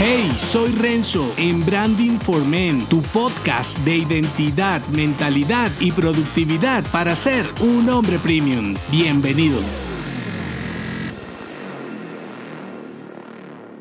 Hey, soy Renzo en Branding for Men, tu podcast de identidad, mentalidad y productividad para ser un hombre premium. Bienvenido.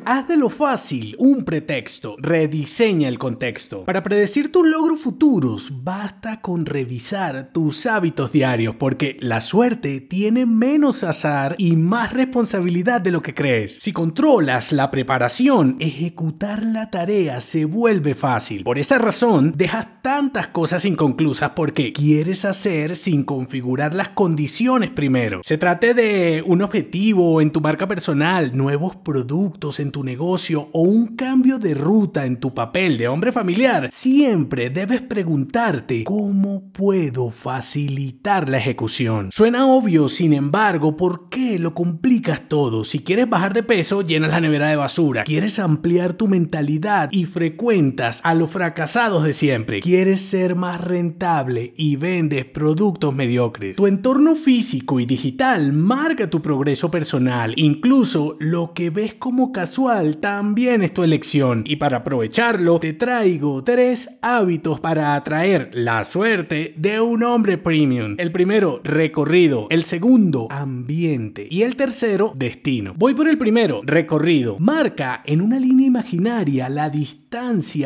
Haz de lo fácil un pretexto, rediseña el contexto. Para predecir tus logros futuros, basta con revisar tus hábitos diarios, porque la suerte tiene menos azar y más responsabilidad de lo que crees. Si controlas la preparación, ejecutar la tarea se vuelve fácil. Por esa razón, dejas tantas cosas inconclusas porque quieres hacer sin configurar las condiciones primero. Se trate de un objetivo en tu marca personal, nuevos productos en tu negocio o un cambio de ruta en tu papel de hombre familiar, siempre debes preguntarte cómo puedo facilitar la ejecución. Suena obvio, sin embargo, ¿por qué lo complicas todo? Si quieres bajar de peso, llenas la nevera de basura. Quieres ampliar tu mentalidad y frecuentas a los fracasados de siempre. Quieres ser más rentable y vendes productos mediocres. Tu entorno físico y digital marca tu progreso personal. Incluso lo que ves como casual también es tu elección y para aprovecharlo te traigo tres hábitos para atraer la suerte de un hombre premium. El primero, recorrido. El segundo, ambiente. Y el tercero, destino. Voy por el primero, recorrido. Marca en una línea imaginaria la distancia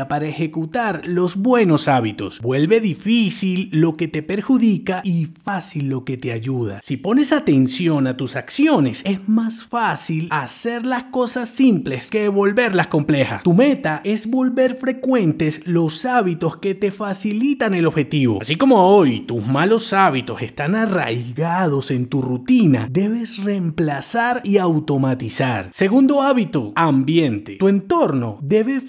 para ejecutar los buenos hábitos. Vuelve difícil lo que te perjudica y fácil lo que te ayuda. Si pones atención a tus acciones, es más fácil hacer las cosas simples que volverlas complejas. Tu meta es volver frecuentes los hábitos que te facilitan el objetivo. Así como hoy tus malos hábitos están arraigados en tu rutina, debes reemplazar y automatizar. Segundo hábito, ambiente. Tu entorno debe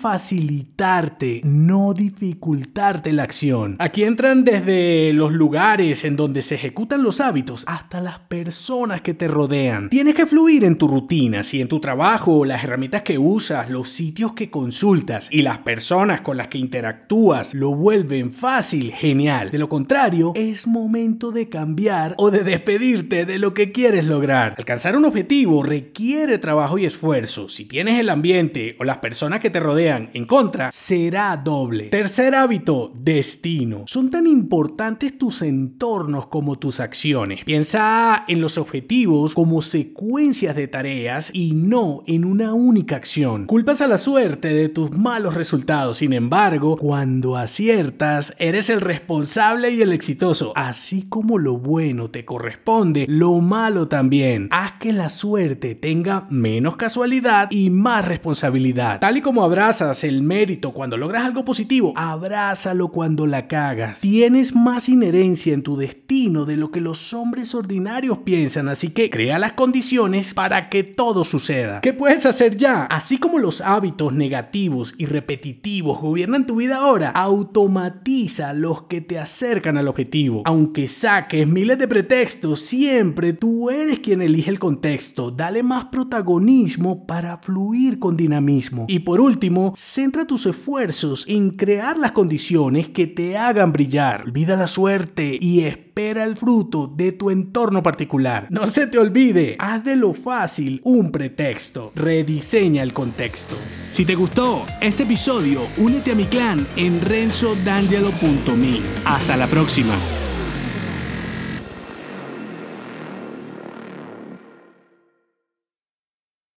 facilitarte, no dificultarte la acción. Aquí entran desde los lugares en donde se ejecutan los hábitos hasta las personas que te rodean. Tienes que fluir en tu rutina, si en tu trabajo las herramientas que usas, los sitios que consultas y las personas con las que interactúas lo vuelven fácil, genial. De lo contrario, es momento de cambiar o de despedirte de lo que quieres lograr. Alcanzar un objetivo requiere trabajo y esfuerzo. Si tienes el ambiente o las personas que te rodean contra, será doble. Tercer hábito, destino. Son tan importantes tus entornos como tus acciones. Piensa en los objetivos como secuencias de tareas y no en una única acción. Culpas a la suerte de tus malos resultados, sin embargo, cuando aciertas, eres el responsable y el exitoso. Así como lo bueno te corresponde, lo malo también. Haz que la suerte tenga menos casualidad y más responsabilidad. Tal y como abrazas el mérito cuando logras algo positivo, abrázalo cuando la cagas. Tienes más inherencia en tu destino de lo que los hombres ordinarios piensan, así que crea las condiciones para que todo suceda. ¿Qué puedes hacer ya? así como los hábitos negativos y repetitivos gobiernan tu vida ahora, automatiza los que te acercan al objetivo. Aunque saques miles de pretextos, siempre tú eres quien elige el contexto. Dale más protagonismo para fluir con dinamismo. Y por último, tus esfuerzos en crear las condiciones que te hagan brillar. Olvida la suerte y espera el fruto de tu entorno particular. No se te olvide, haz de lo fácil un pretexto. Rediseña el contexto. Si te gustó este episodio, únete a mi clan en renzodangelo.me. Hasta la próxima.